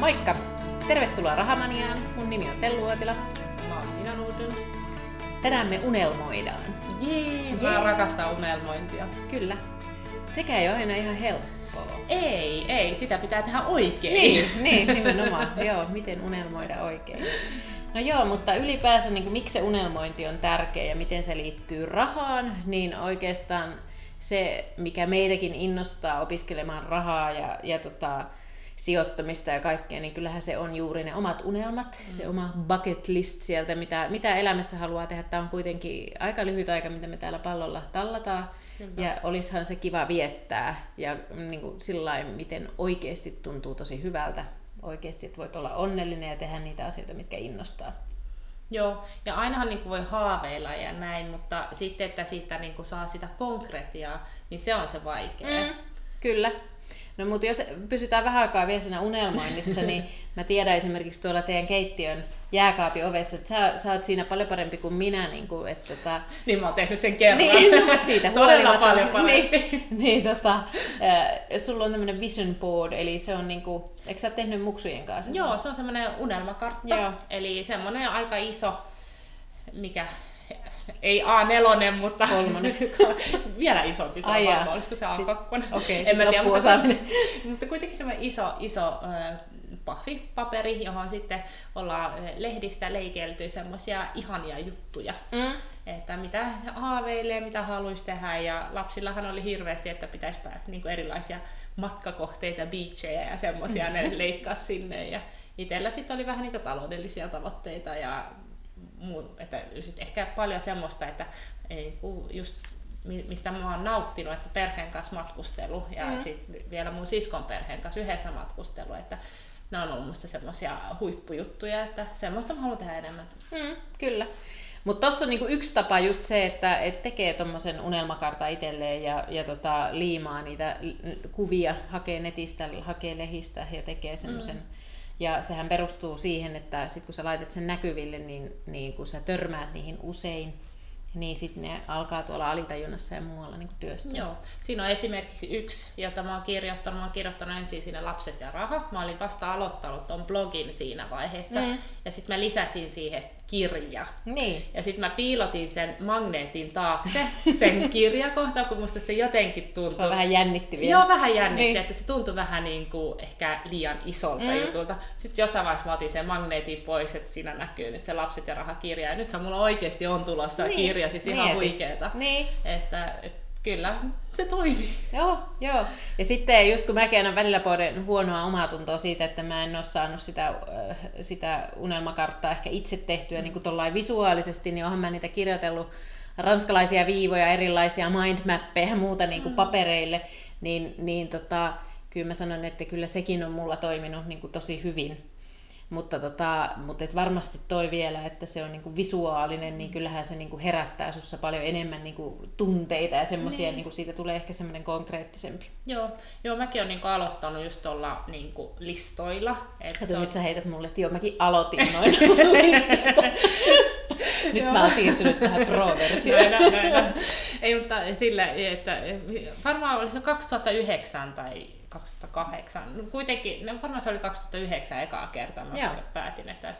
Moikka! Tervetuloa Rahamaniaan. Mun nimi on Tellu Uotila. Mä oon Minna Nordlund. Tänään me unelmoidaan. Jee, mä Jee. rakastan unelmointia. Kyllä. Sekä ei ole aina ihan helppoa. Ei, ei, sitä pitää tehdä oikein. Niin, niin nimenomaan. joo, miten unelmoida oikein. No joo, mutta ylipäänsä niin kuin, miksi se unelmointi on tärkeä ja miten se liittyy rahaan, niin oikeastaan se, mikä meitäkin innostaa opiskelemaan rahaa ja, ja tota, sijoittamista ja kaikkea, niin kyllähän se on juuri ne omat unelmat, mm. se oma bucket list sieltä, mitä, mitä elämässä haluaa tehdä. Tämä on kuitenkin aika lyhyt aika, mitä me täällä pallolla tallataan. Kyllä. Ja olisihan se kiva viettää ja niin kuin sillä miten oikeasti tuntuu tosi hyvältä. Oikeasti, että voit olla onnellinen ja tehdä niitä asioita, mitkä innostaa. Joo, ja ainahan niin voi haaveilla ja näin, mutta sitten, että siitä niin saa sitä konkretiaa, niin se on se vaikea. Mm, kyllä. No mutta jos pysytään vähän aikaa vielä siinä unelmoinnissa, niin mä tiedän esimerkiksi tuolla teidän keittiön jääkaapin ovessa, että sä, sä oot siinä paljon parempi kuin minä. Niin, kuin, että tota, Niin mä oon tehnyt sen kerran. niin, no, mutta siitä Todella paljon parempi. Niin, niin tota, äh, sulla on tämmöinen vision board, eli se on niinku, eikö sä oot tehnyt muksujen kanssa? Joo, se on semmoinen unelmakartta. Joo. Eli semmoinen aika iso, mikä ei A4, mutta Kolmonen. vielä isompi se on Ai jaa. olisiko se A2. Okei, en sit mä tiedä, mutta, mutta kuitenkin semmoinen iso, iso äh, pahvipaperi, johon sitten ollaan äh, lehdistä leikelty semmoisia ihania juttuja. Mm. Että mitä haaveilee, mitä haluaisi tehdä ja lapsillahan oli hirveästi, että pitäisi pää, niin erilaisia matkakohteita, beachejä ja semmoisia ne leikkaa sinne ja itsellä sitten oli vähän niitä taloudellisia tavoitteita ja että ehkä paljon semmoista, että ei, ku- just mi- mistä mä oon nauttinut, että perheen kanssa matkustelu ja Mm. sitten vielä mun siskon perheen kanssa yhdessä matkustelu, että ne on ollut musta semmoisia huippujuttuja, että semmoista mä haluan tehdä enemmän. Mm, kyllä. Mutta tuossa on niinku yksi tapa just se, että et tekee tuommoisen unelmakartan itselleen ja, ja tota, liimaa niitä kuvia, hakee netistä, hakee lehistä ja tekee semmoisen. Mm. Ja sehän perustuu siihen, että sit kun sä laitat sen näkyville, niin, niin kun sä törmäät niihin usein, niin sitten ne alkaa tuolla alitajunnassa ja muualla niinku työstää. Joo. Siinä on esimerkiksi yksi, jota mä oon kirjoittanut. Mä oon kirjoittanut ensin sinne Lapset ja raha. Mä olin vasta aloittanut ton blogin siinä vaiheessa. Mm. Ja sitten mä lisäsin siihen kirja. Niin. Ja sitten mä piilotin sen magneetin taakse, sen kirjakohtaan, kun musta se jotenkin tuntui... Se on vähän jännitti vielä. Joo, vähän jännitti, Niin. että se tuntui vähän niin kuin ehkä liian isolta Mm. jutulta. Sitten jossain vaiheessa mä otin sen magneetin pois, että siinä näkyy nyt se lapset ja rahakirja. Ja nythän mulla oikeasti on tulossa Niin. kirja, siis ihan huikeeta. Niin. Että et, kyllä, se toimii. Joo, joo. Ja sitten just kun mäkin aina välillä pohdin huonoa omaa tuntoa siitä, että mä en ole saanut sitä, äh, sitä unelmakarttaa ehkä itse tehtyä niin kuin visuaalisesti, niin onhan mä niitä kirjoitellut ranskalaisia viivoja, erilaisia mindmappeja ja muuta niin kuin papereille, niin, niin tota, kyllä mä sanon, että kyllä sekin on mulla toiminut niin kuin tosi hyvin. Mutta, tota, mutta et varmasti toi vielä, että se on niinku visuaalinen, niin kyllähän se niinku herättää sussa paljon enemmän niinku tunteita ja semmoisia, niin. niinku siitä tulee ehkä semmoinen konkreettisempi. Joo, joo mäkin olen niinku aloittanut just tuolla niinku listoilla. Että Kato, on- nyt sä heität mulle, että joo, mäkin aloitin noin. Nyt mä oon siirtynyt tähän pro-versioon. Ei, mutta sillä, että varmaan oli se 2009 tai 2008. No, Kuitenkin, no varmaan se oli 2009 ekaa kertaa, mä Joo. päätin, että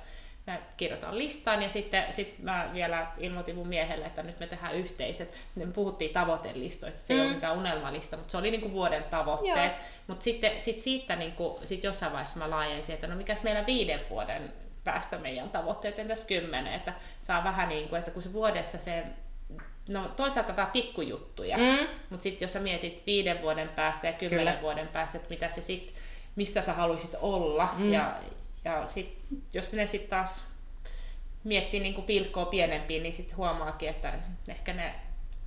mä kirjoitan listan ja sitten sit mä vielä ilmoitin mun miehelle, että nyt me tehdään yhteiset. Me puhuttiin tavoitelistoista, se ei Mm. ole mikään unelmalista, mutta se oli niinku vuoden tavoitteet. Mutta sitten sit siitä niinku, sit jossain vaiheessa mä laajensin, että no mikäs meillä viiden vuoden päästä meidän tavoitteet, entäs kymmenen, että saa vähän niin kuin, että kun se vuodessa se No toisaalta vähän pikkujuttuja, Mm. mutta sitten jos sä mietit viiden vuoden päästä ja kymmenen Kyllä. Vuoden päästä, että mitä se sit, missä sä haluaisit olla, Mm. ja, ja sit, jos ne sitten taas miettii niin kuin pilkkoa pienempiin, niin sitten huomaakin, että ehkä ne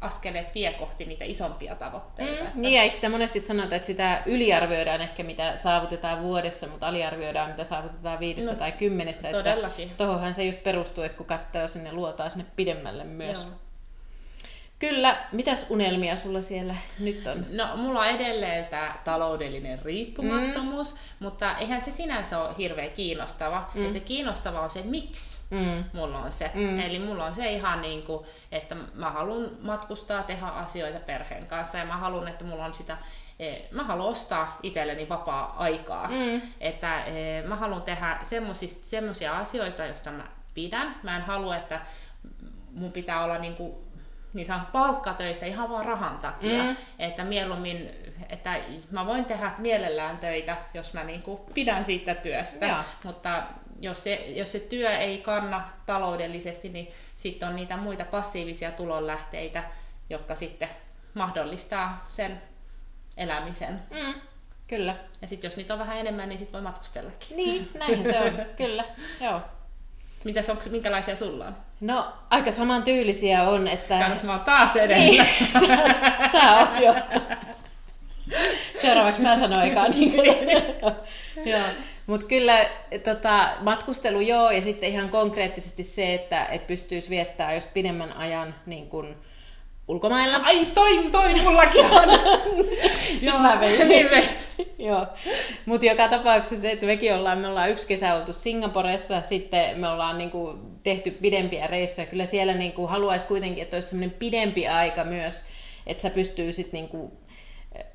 askeleet vie kohti niitä isompia tavoitteita. Mm, että- niin, ja eikö sitä monesti sanota, että sitä yliarvioidaan ehkä mitä saavutetaan vuodessa, mutta aliarvioidaan mitä saavutetaan viidessä No, tai kymmenessä. todellakin. Että tohonhan se just perustuu, että kun katsoo sinne, luotaan sinne pidemmälle myös. Joo. Kyllä. Mitäs unelmia sulla siellä nyt on? No, mulla on edelleen tämä taloudellinen riippumattomuus, mm. mutta eihän se sinänsä ole hirveän kiinnostava. Mm. Et se kiinnostava on se, miksi mm. mulla on se. Mm. Eli mulla on se ihan niin kuin, että mä haluan matkustaa, tehdä asioita perheen kanssa ja mä haluan, että mulla on sitä e, mä haluan ostaa itselleni vapaa-aikaa. Mm. Että e, mä haluan tehdä semmoisia asioita, joista mä pidän. Mä en halua, että mun pitää olla niin kuin niin sanottu palkkatöissä ihan vaan rahan takia. Mm. Että mieluummin, että mä voin tehdä mielellään töitä, jos mä niin kuin pidän siitä työstä. Ja. Mutta jos se, jos se työ ei kanna taloudellisesti, niin sitten on niitä muita passiivisia tulonlähteitä, jotka sitten mahdollistaa sen elämisen. Mm. Kyllä. Ja sitten jos niitä on vähän enemmän, niin sitten voi matkustellakin. Niin, näinhän se on. Kyllä, joo. Mitäs, onko, minkälaisia sulla on? No, aika saman tyylisiä on, että... Kannas mä oon taas edellä. Niin, sä, sä oot jo. Seuraavaksi mä sanon ekaan. Niin joo. Mutta kyllä tota, matkustelu joo, ja sitten ihan konkreettisesti se, että et pystyisi viettää just pidemmän ajan niin kun, ulkomailla. Ai toi, toi mullakin on! Joo, mä vein niin Joo. Mutta joka tapauksessa se, että mekin ollaan, me ollaan yksi kesä oltu Singaporessa, sitten me ollaan niinku tehty pidempiä reissuja. Kyllä siellä niinku haluaisi kuitenkin, että olisi semmoinen pidempi aika myös, että sä pystyy sitten niinku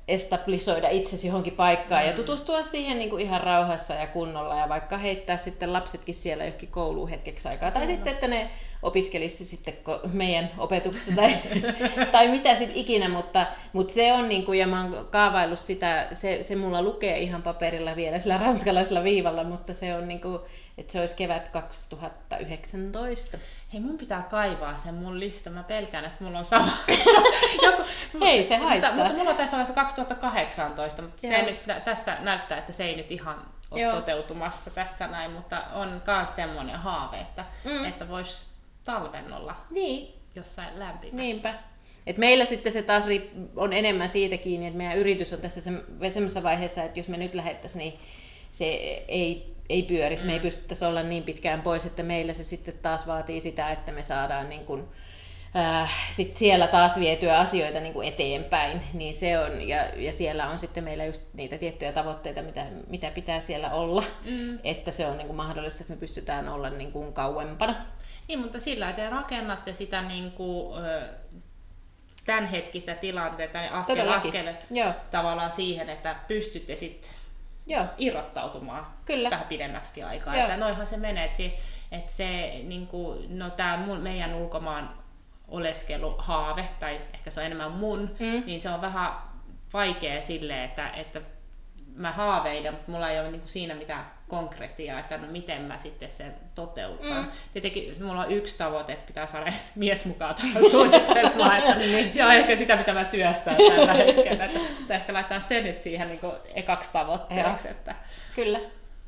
establisoida itsesi johonkin paikkaan mm. ja tutustua siihen niin kuin ihan rauhassa ja kunnolla ja vaikka heittää sitten lapsetkin siellä johonkin kouluun hetkeksi aikaa. Tai mm. sitten, että ne opiskelisi sitten meidän opetuksessa tai, tai mitä sitten ikinä, mutta, mutta se on niin kuin, ja mä oon kaavaillut sitä, se, se mulla lukee ihan paperilla vielä sillä ranskalaisella viivalla, mutta se on niin kuin, että se olisi kevät 2019. Hei, mun pitää kaivaa sen mun lista. Mä pelkään, että mulla on sama. Joku, ei se haittaa. Mutta, mutta mulla tässä olla se 2018, mutta se nyt, tässä näyttää, että se ei nyt ihan ole Joo. toteutumassa tässä näin, mutta on myös semmoinen haave, että, mm. että voisi talven olla niin. jossain lämpimässä. Niinpä. Et meillä sitten se taas on enemmän siitä kiinni, että meidän yritys on tässä semmoisessa vaiheessa, että jos me nyt lähettäisiin, niin se ei, ei pyörisi, mm. me ei mm. pystyttäisi olla niin pitkään pois, että meillä se sitten taas vaatii sitä, että me saadaan niin kuin, äh, sit siellä taas vietyä asioita niin kuin eteenpäin, niin se on, ja, ja siellä on sitten meillä just niitä tiettyjä tavoitteita, mitä, mitä pitää siellä olla, mm. että se on niin kuin mahdollista, että me pystytään olla niin kuin kauempana. Niin, mutta sillä te rakennatte sitä niin kuin, tämänhetkistä tilanteetta niin askel askel tavallaan siihen, että pystytte sitten irrottautumaan Kyllä. vähän pidemmäksi aikaa. Joo. Että noihan se menee, että se, että se niin kuin, no tämä meidän ulkomaan oleskeluhaave, tai ehkä se on enemmän mun, mm. niin se on vähän vaikea silleen, että, että mä haaveilen, mutta mulla ei ole niin kuin siinä mitään konkretiaa, että no miten mä sitten sen toteutan. Mm. Tietenkin mulla on yksi tavoite, että pitää saada edes mies mukaan tähän suunnitelmaan, että niin. se on ehkä sitä, mitä mä työstän tällä hetkellä, että, että ehkä laitetaan se nyt siihen niin kuin ekaksi tavoitteeksi. Että... Kyllä.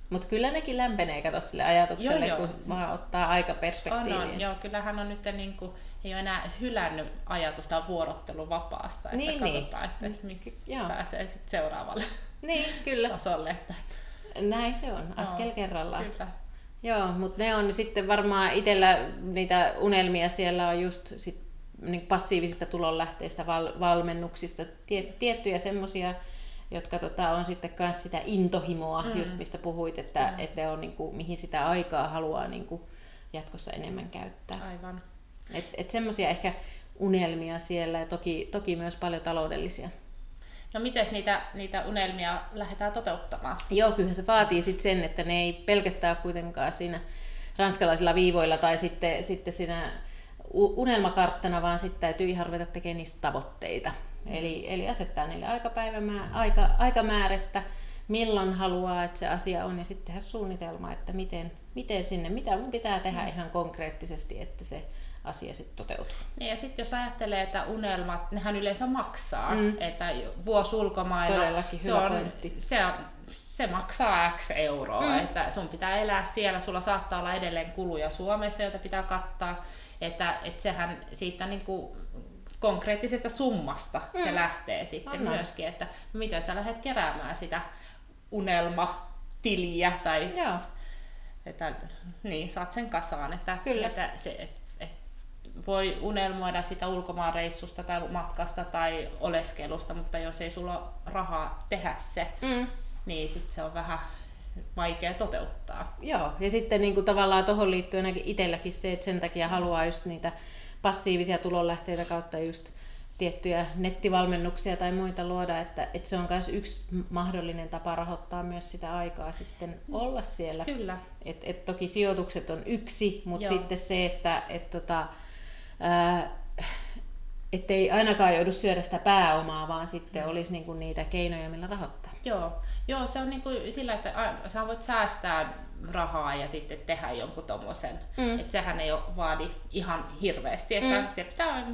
Mutta kyllä nekin lämpenee, kato sille ajatukselle, joo, joo. kun vaan ottaa aika perspektiiviin. On, on, joo, kyllähän on nyt niin kuin, ei ole enää hylännyt ajatusta vuorottelun vapaasta, että niin, katsotaan, niin. että mm, pääsee sitten seuraavalle niin, kyllä. tasolle. Että... Näin se on, askel no, kerrallaan. Kyllä. Joo, mutta ne on sitten varmaan itsellä niitä unelmia siellä on just sit, niin passiivisista tulonlähteistä, val, valmennuksista, tie, tiettyjä semmoisia, jotka tota, on sitten myös sitä intohimoa, mm. just mistä puhuit, että, mm. että on niin kuin, mihin sitä aikaa haluaa niin kuin, jatkossa enemmän käyttää. Aivan. Et, et semmoisia ehkä unelmia siellä ja toki, toki myös paljon taloudellisia. No miten niitä, niitä unelmia lähdetään toteuttamaan? Joo, kyllä se vaatii sitten sen, että ne ei pelkästään kuitenkaan siinä ranskalaisilla viivoilla tai sitten, sitten siinä unelmakarttana, vaan sitten täytyy ihan ruveta tekemään niistä tavoitteita. Mm. Eli, eli asettaa niille aikapäivämää, aika, aikamäärettä, milloin haluaa, että se asia on, ja sitten tehdä suunnitelma, että miten, miten sinne, mitä mun pitää tehdä mm. ihan konkreettisesti, että se asia sitten toteutuu. Niin ja sitten jos ajattelee, että unelmat, nehän yleensä maksaa, mm. että vuosi ulkomailla, Todellakin, se, on, se, on, se maksaa X euroa, mm. että sun pitää elää siellä, sulla saattaa olla edelleen kuluja Suomessa, joita pitää kattaa, että, että sehän siitä niin kuin konkreettisesta summasta mm. se lähtee sitten Anna. myöskin, että miten sä lähdet keräämään sitä unelmatiliä tai Joo. että niin, saat sen kasaan, että, Kyllä. että se, voi unelmoida sitä ulkomaanreissusta tai matkasta tai oleskelusta, mutta jos ei sulla rahaa tehdä se, mm. niin sitten se on vähän vaikea toteuttaa. Joo, ja sitten niin kuin tavallaan tuohon liittyy ainakin itselläkin se, että sen takia haluaa just niitä passiivisia tulonlähteitä kautta just tiettyjä nettivalmennuksia tai muita luoda, että, että se on myös yksi mahdollinen tapa rahoittaa myös sitä aikaa sitten olla siellä. Kyllä. Et, et toki sijoitukset on yksi, mutta Joo. sitten se, että et tota, ettei ainakaan joudu syödä sitä pääomaa, vaan sitten olisi niinku niitä keinoja, millä rahoittaa. Joo, Joo se on niinku sillä, että sä voit säästää rahaa ja sitten tehdä jonkun tommosen. Mm. Että sehän ei ole vaadi ihan hirveästi, että mm. se pitää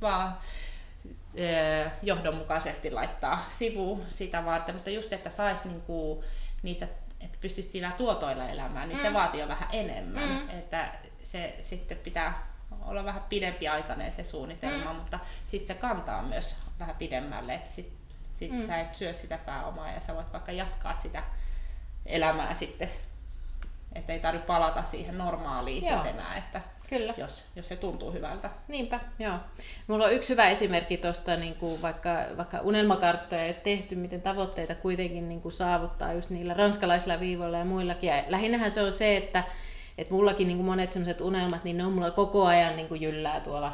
vaan johdonmukaisesti laittaa sivu sitä varten, mutta just, että saisi niinku niistä, että pystyisi siinä tuotoilla elämään, niin mm. se vaatii jo vähän enemmän. Mm. Että se sitten pitää olla vähän pidempi aikainen se suunnitelma, mm. mutta sitten se kantaa myös vähän pidemmälle, että sit, sit mm. sä et syö sitä pääomaa ja sä voit vaikka jatkaa sitä elämää sitten, että ei tarvitse palata siihen normaaliin enää, että Kyllä. Jos, jos se tuntuu hyvältä. Niinpä, joo. Mulla on yksi hyvä esimerkki tuosta, niin kuin vaikka, vaikka unelmakarttoja ei ole tehty, miten tavoitteita kuitenkin niin kuin saavuttaa just niillä ranskalaisilla viivoilla ja muillakin. Ja lähinnähän se on se, että, että mullakin niin kuin monet sellaiset unelmat, niin ne on mulla koko ajan niin kuin jyllää tuolla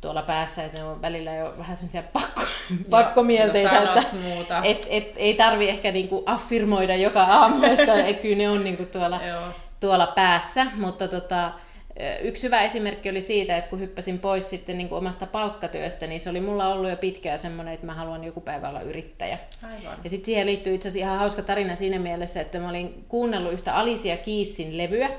tuolla päässä, että ne on välillä jo vähän semmoisia pakko, pakkomielteitä, no että muuta. Et, et, ei tarvi ehkä niinku affirmoida joka aamu, että et kyllä ne on niinku tuolla, tuolla päässä, mutta tota, Yksi hyvä esimerkki oli siitä, että kun hyppäsin pois sitten niin kuin omasta palkkatyöstä, niin se oli mulla ollut jo pitkään semmoinen, että mä haluan joku päivä olla yrittäjä. Aivan. Ja sitten siihen liittyy itse asiassa ihan hauska tarina siinä mielessä, että mä olin kuunnellut yhtä Alicia Kiissin levyä.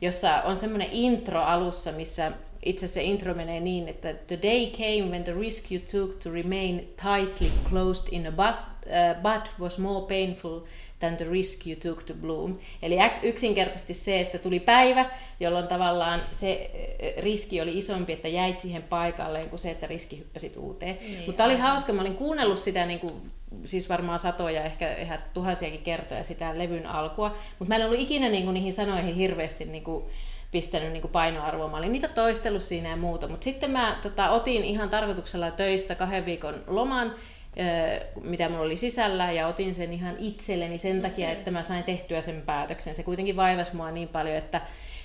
Jossa on semmoinen intro alussa, missä itse se intro menee niin, että The day came when the risk you took to remain tightly closed in a bus, uh, bud was more painful than the risk you took to bloom. Eli yksinkertaisesti se, että tuli päivä, jolloin tavallaan se riski oli isompi, että jäit siihen paikalleen, kuin se, että riski hyppäsit uuteen. Niin, Mutta oli hauska, mä olin kuunnellut sitä niin kuin, siis varmaan satoja, ehkä ihan tuhansiakin kertoja sitä levyn alkua, mutta mä en ollut ikinä niin kuin, niihin sanoihin hirveästi niin kuin, pistänyt niin kuin painoarvoa. Mä olin niitä toistellut siinä ja muuta, mutta sitten mä tota, otin ihan tarkoituksella töistä kahden viikon loman, mitä mulla oli sisällä, ja otin sen ihan itselleni sen takia, että mä sain tehtyä sen päätöksen. Se kuitenkin vaivasi mua niin paljon, että,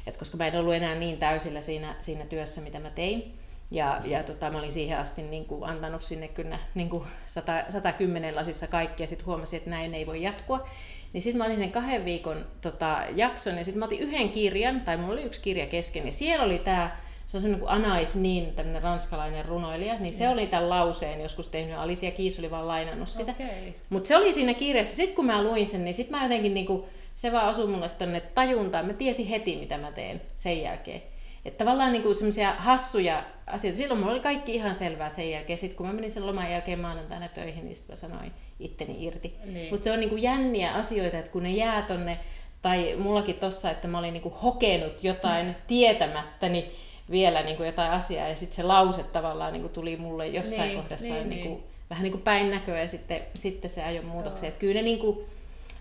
että koska mä en ollut enää niin täysillä siinä, siinä työssä, mitä mä tein, ja, ja tota, mä olin siihen asti niin kuin, antanut sinne kyllä niin kuin 100, 110 lasissa kaikki, ja sitten huomasin, että näin ei voi jatkua. Niin sitten mä otin sen kahden viikon tota, jakson, ja sitten mä otin yhden kirjan, tai mulla oli yksi kirja kesken, ja siellä oli tämä se on semmoinen kuin Anais Nin, tämmöinen ranskalainen runoilija, niin se mm. oli tämän lauseen joskus tehnyt, Alicia Kiis oli vaan lainannut sitä. Okay. Mutta se oli siinä kirjassa, sitten kun mä luin sen, niin sitten mä jotenkin niinku, se vaan osui mulle tonne tajuntaan, mä tiesin heti mitä mä teen sen jälkeen. Että tavallaan niinku semmoisia hassuja asioita, silloin mulla oli kaikki ihan selvää sen jälkeen, sitten kun mä menin sen loman jälkeen maanantaina töihin, niin sitten mä sanoin itteni irti. Niin. Mutta se on niinku jänniä asioita, että kun ne jää tonne, tai mullakin tossa, että mä olin niinku hokenut jotain tietämättäni, niin vielä niin kuin jotain asiaa ja sitten se lause tavallaan niin kuin tuli mulle jossain niin, kohdassa niin, niin kuin, niin. vähän niin kuin päin näköä ja sitten, sitten se ajoi muutoksia. Kyllä ne, niin kuin,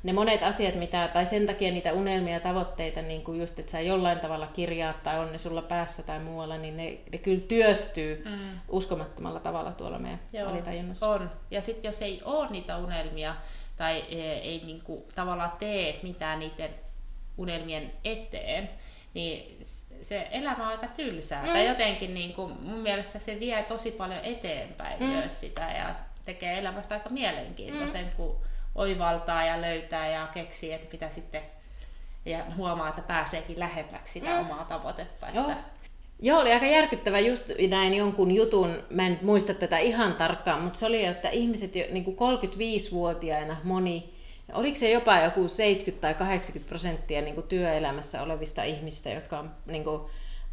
ne monet asiat, mitä, tai sen takia niitä unelmia ja tavoitteita, niin kuin just, että sä jollain tavalla kirjaat tai on ne sulla päässä tai muualla, niin ne, ne kyllä työstyy mm. uskomattomalla tavalla tuolla meidän Joo, alitajunnassa. On. Ja sitten jos ei ole niitä unelmia tai ei, ei niin kuin, tavallaan tee mitään niiden unelmien eteen, niin se elämä on aika tylsää. Mm. Tai jotenkin niin kuin, mun mielestä se vie tosi paljon eteenpäin mm. myös sitä ja tekee elämästä aika mielenkiintoisen, mm. kun oivaltaa ja löytää ja keksii, että pitää sitten ja huomaa, että pääseekin lähemmäksi sitä mm. omaa tavoitetta. Että... Joo. Joo, oli aika järkyttävä just näin jonkun jutun, mä en muista tätä ihan tarkkaan, mutta se oli, että ihmiset jo niin kuin 35-vuotiaina moni Oliko se jopa joku 70 tai 80 prosenttia niin työelämässä olevista ihmistä, jotka on niin kuin,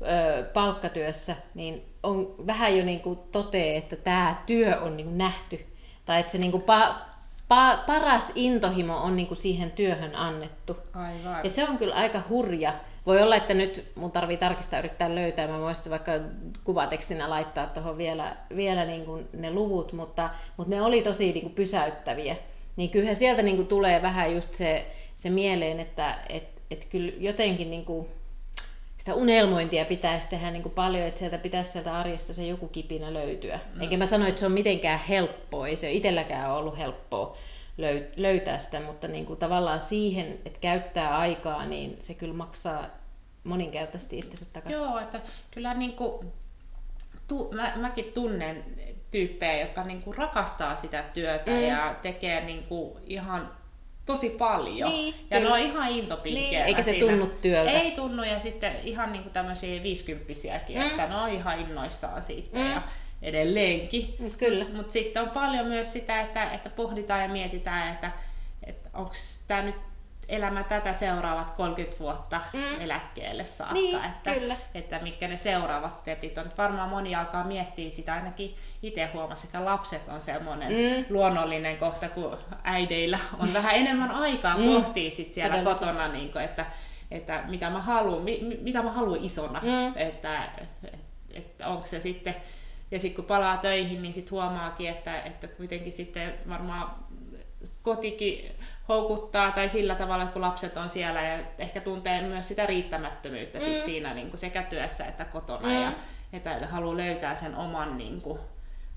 ö, palkkatyössä, niin on vähän jo niin kuin totee, että tämä työ on niin kuin nähty. Tai että se niin kuin pa, pa, paras intohimo on niin kuin siihen työhön annettu. Aivan. Ja se on kyllä aika hurja. Voi olla, että nyt mun tarvii tarkistaa yrittää löytää. Mä voisin vaikka kuvatekstinä laittaa tuohon vielä, vielä niin kuin ne luvut, mutta, mutta ne oli tosi niin kuin pysäyttäviä. Niin kyllähän sieltä niin kuin tulee vähän just se, se mieleen, että et, et kyllä jotenkin niin kuin, sitä unelmointia pitäisi tehdä niin kuin paljon, että sieltä pitäisi sieltä arjesta se joku kipinä löytyä. No. Enkä mä sano, että se on mitenkään helppoa, ei se ole itselläkään ollut helppoa löytää sitä, mutta niin kuin tavallaan siihen, että käyttää aikaa, niin se kyllä maksaa moninkertaisesti itsensä takaisin. Joo, että kyllä niin kuin, tu, mä, mäkin tunnen tyyppejä, jotka niin kuin rakastaa sitä työtä mm. ja tekee niin kuin ihan tosi paljon. Niin, ja kyllä. ne on ihan intopinkkejä. Niin, eikä se siinä. tunnu työltä. Ei tunnu, ja sitten ihan niin kuin tämmöisiä viisikymppisiäkin, mm. että ne on ihan innoissaan siitä. Mm. Ja edelleenkin. Kyllä. Mutta sitten on paljon myös sitä, että, että pohditaan ja mietitään, että, että onko tämä nyt elämä tätä seuraavat 30 vuotta mm. eläkkeelle saakka, niin, että, kyllä. että mitkä ne seuraavat stepit on. Varmaan moni alkaa miettiä sitä, ainakin itse huomasi, että lapset on semmoinen mm. luonnollinen kohta, kun äideillä on vähän enemmän aikaa mm. pohtia sit siellä Todella. kotona, niin kuin, että, että mitä mä haluan, mitä mä haluan isona, mm. että, että onko se sitten ja sitten kun palaa töihin, niin sitten huomaakin, että, että kuitenkin sitten varmaan kotikin houkuttaa tai sillä tavalla, kun lapset on siellä ja ehkä tuntee myös sitä riittämättömyyttä mm. sit siinä niin kuin sekä työssä että kotona mm. ja että haluaa löytää sen oman niin kuin,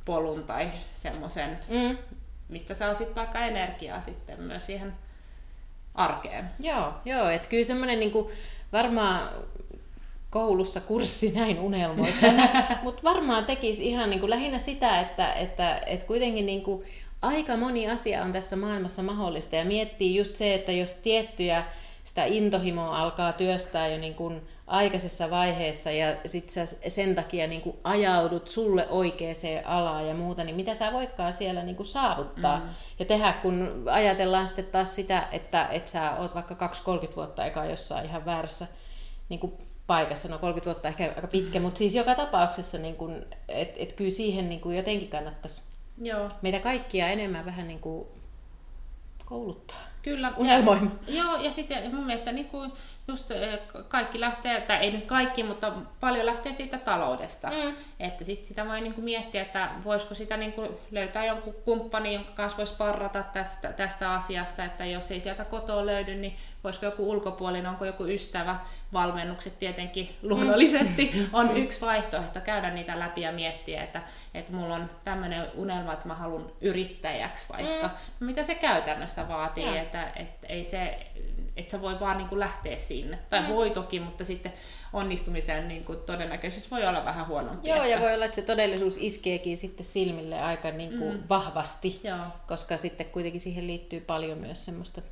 polun tai semmoisen, mm. mistä saa sitten vaikka energiaa sitten myös siihen arkeen. Joo, joo että kyllä semmoinen niin varmaan koulussa kurssi näin unelmoita, mutta varmaan tekisi ihan niin kuin lähinnä sitä, että, että, että kuitenkin niin kuin aika moni asia on tässä maailmassa mahdollista ja miettii just se, että jos tiettyjä sitä intohimoa alkaa työstää jo niin kuin aikaisessa vaiheessa ja sit sä sen takia niin kuin ajaudut sulle oikeaan alaan ja muuta, niin mitä sä voitkaan siellä niin kuin saavuttaa mm. ja tehdä, kun ajatellaan sitten taas sitä, että, että sä oot vaikka 2-30 vuotta aikaa jossain ihan väärässä niin kuin paikassa, no 30 vuotta ehkä aika pitkä, mutta siis joka tapauksessa, niin kun, et, et kyllä siihen niin kun jotenkin kannattaisi Joo. meitä kaikkia enemmän vähän niin kuin kouluttaa. Kyllä. Unelmoimaan. Joo, ja sitten mun mielestä niin kuin just kaikki lähtee, tai ei nyt kaikki, mutta paljon lähtee siitä taloudesta. Mm. Että sit sitä voi niinku miettiä, että voisiko sitä niinku löytää jonkun kumppani, jonka kanssa voisi parrata tästä, tästä asiasta, että jos ei sieltä kotoa löydy, niin voisiko joku ulkopuolinen, onko joku ystävä, valmennukset tietenkin luonnollisesti mm. on yksi vaihtoehto käydä niitä läpi ja miettiä, että, että mulla on tämmöinen unelma, että mä haluan yrittäjäksi vaikka. Mm. Mitä se käytännössä vaatii, ja. että, että ei se, että sä voi vaan niin kuin lähteä sinne. Tai mm. voi toki, mutta sitten onnistumisen niin kuin todennäköisyys voi olla vähän huonompi. Joo, että... ja voi olla, että se todellisuus iskeekin sitten silmille aika niin kuin mm. vahvasti, Joo. koska sitten kuitenkin siihen liittyy paljon myös semmoista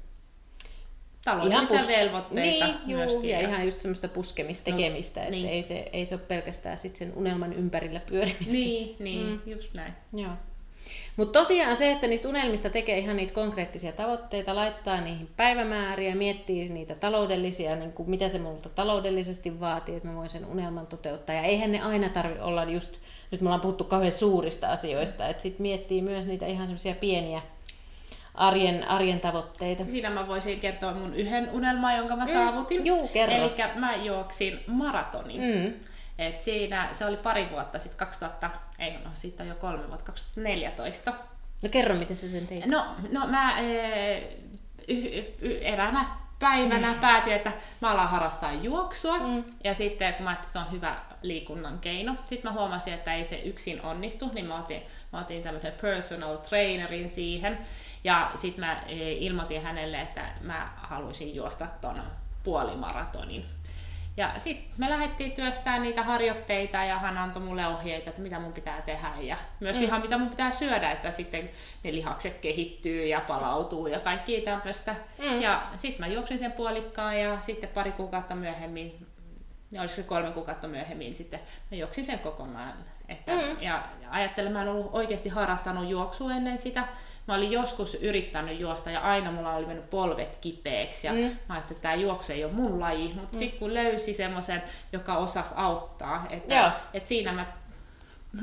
taloudellisia pus... velvoitteita niin, juu, myöskin. Ja, ja ihan just semmoista puskemista, no, että niin. ei, se, ei se ole pelkästään sit sen unelman ympärillä pyörimistä. Niin, niin mm. just näin. Joo. Mutta tosiaan se, että niistä unelmista tekee ihan niitä konkreettisia tavoitteita, laittaa niihin päivämääriä, miettii niitä taloudellisia, niin kuin mitä se multa taloudellisesti vaatii, että mä voin sen unelman toteuttaa. Ja eihän ne aina tarvi olla just, nyt me ollaan puhuttu kauhean suurista asioista, että sitten miettii myös niitä ihan semmoisia pieniä arjen, arjen tavoitteita. Siinä mä voisin kertoa mun yhden unelman, jonka mä mm, saavutin. Juu, kerro. Eli mä juoksin maratonin. Mm. Et siinä, se oli pari vuotta sitten, 2000, ei no siitä on jo kolme vuotta, 2014. No kerro, miten sä sen teit. No, no mä e, y, y, eräänä päivänä päätin, että mä alan harrastaa juoksua. Mm. Ja sitten kun mä ajattelin, että se on hyvä liikunnan keino. Sitten mä huomasin, että ei se yksin onnistu, niin mä otin, mä otin tämmöisen personal trainerin siihen. Ja sitten mä e, ilmoitin hänelle, että mä haluaisin juosta ton puolimaratonin. Ja sitten me lähdettiin työstämään niitä harjoitteita ja hän antoi mulle ohjeita, että mitä mun pitää tehdä ja myös mm. ihan mitä mun pitää syödä, että sitten ne lihakset kehittyy ja palautuu ja kaikki tämmöistä. Mm. Ja sitten mä juoksin sen puolikkaan ja sitten pari kuukautta myöhemmin, ja olisiko se kolme kuukautta myöhemmin, sitten mä juoksin sen kokonaan. Että, mm. Ja ajattelen, mä en ollut oikeasti harrastanut juoksua ennen sitä, mä olin joskus yrittänyt juosta ja aina mulla oli mennyt polvet kipeäksi ja mm. mä ajattelin, että tämä juoksu ei ole mun laji, mutta mm. sitten kun löysi semmoisen, joka osasi auttaa, että, että siinä mä,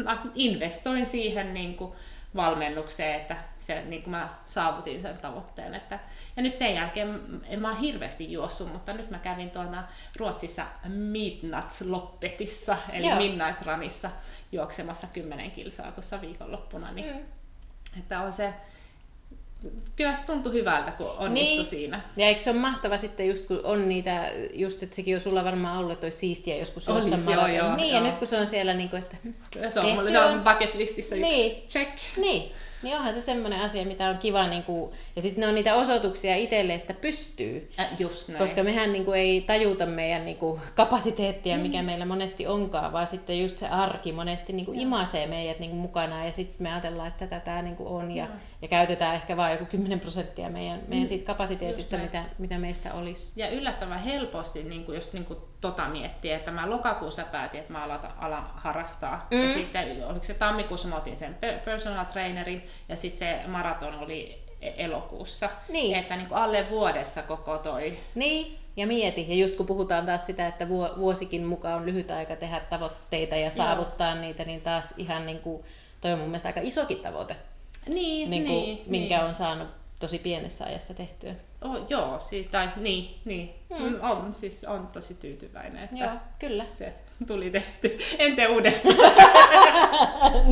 mä investoin siihen niin kuin valmennukseen, että se, niin kuin mä saavutin sen tavoitteen. Että, ja nyt sen jälkeen en mä hirveästi juossut, mutta nyt mä kävin tuona Ruotsissa Midnats Loppetissa, eli Joo. Midnight Runissa juoksemassa 10 kilsaa tuossa viikonloppuna, niin mm. että on se kyllä se tuntui hyvältä, kun onnistui niin. siinä. Ja eikö se ole mahtava sitten just kun on niitä, just että sekin on sulla varmaan ollut, että olisi siistiä joskus juosta joo, joo, Niin, joo. ja nyt kun se on siellä, niin kuin, että se on, se on bucket listissä yksi niin. check. Niin, niin onhan se semmoinen asia, mitä on kiva, niin kuin, ja sitten ne on niitä osoituksia itselle, että pystyy. Äh, just näin. Koska mehän niin kuin, ei tajuta meidän niin kuin, kapasiteettia, mikä mm. meillä monesti onkaan, vaan sitten just se arki monesti niin kuin, imasee meidät niin kuin, mukanaan, ja sitten me ajatellaan, että tätä tämä niin kuin, on, ja, ja käytetään ehkä vain joku 10 prosenttia meidän, meidän siitä kapasiteetista, mitä, mitä meistä olisi. Ja yllättävän helposti, niin kuin, jos niin kuin, tota miettii, että mä lokakuussa päätin, että mä alan, alan harrastaa. Mm. Ja sitten, oliko se tammikuussa, mä otin sen personal trainerin, ja sitten se maraton oli e- elokuussa. Niin. Että niin kuin alle vuodessa koko toi. Niin, ja mieti. Ja just kun puhutaan taas sitä, että vuosikin mukaan on lyhyt aika tehdä tavoitteita ja saavuttaa Joo. niitä, niin taas ihan niin kuin, toi on mun mielestä aika isokin tavoite. Niin, niin, kuin, niin minkä niin. on saanut tosi pienessä ajassa tehtyä. Oh, joo, siis, tai niin, niin. Mm. On, siis on tosi tyytyväinen, että joo, kyllä. se tuli tehty. En tee uudestaan.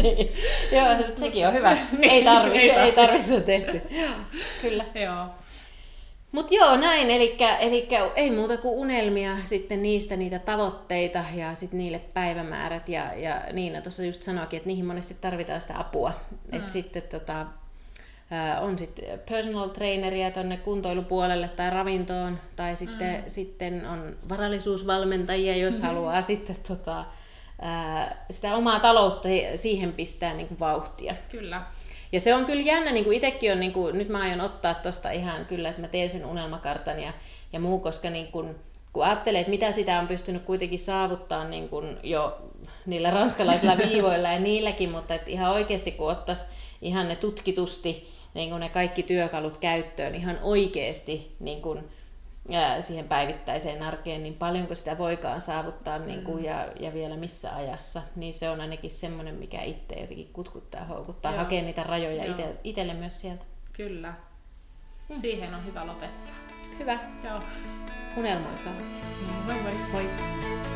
niin. Joo, sekin on hyvä. Niin, ei tarvi, ei tarvi. ei tarvi se on tehty. kyllä. joo. Mutta joo, näin, eli ei muuta kuin unelmia sitten niistä niitä tavoitteita ja sitten niille päivämäärät. Ja, ja Niina tuossa just sanoikin, että niihin monesti tarvitaan sitä apua. Mm. Että sitten tota, on sitten personal traineria tuonne kuntoilupuolelle tai ravintoon, tai sitten, mm. sitten on varallisuusvalmentajia, jos mm. haluaa sitten tota, sitä omaa taloutta siihen pistää niin kuin vauhtia. Kyllä. Ja se on kyllä jännä, niin kuin itsekin on, niin kuin, nyt mä aion ottaa tuosta ihan kyllä, että mä teen sen unelmakartan ja, ja muu, koska niin kuin, kun ajattelee, että mitä sitä on pystynyt kuitenkin saavuttaa niin kuin jo niillä ranskalaisilla viivoilla ja niilläkin, mutta että ihan oikeasti kun ottaisi ihan ne tutkitusti niin kuin ne kaikki työkalut käyttöön ihan oikeasti niin kuin, siihen päivittäiseen arkeen, niin paljonko sitä voikaan saavuttaa niin kuin, ja, ja vielä missä ajassa, niin se on ainakin semmoinen, mikä itse jotenkin kutkuttaa, houkuttaa, Joo. hakee niitä rajoja ite, itselle myös sieltä. Kyllä. Siihen on hyvä lopettaa. Hyvä, Joo. unelmoikaa. Moi moi. Moi.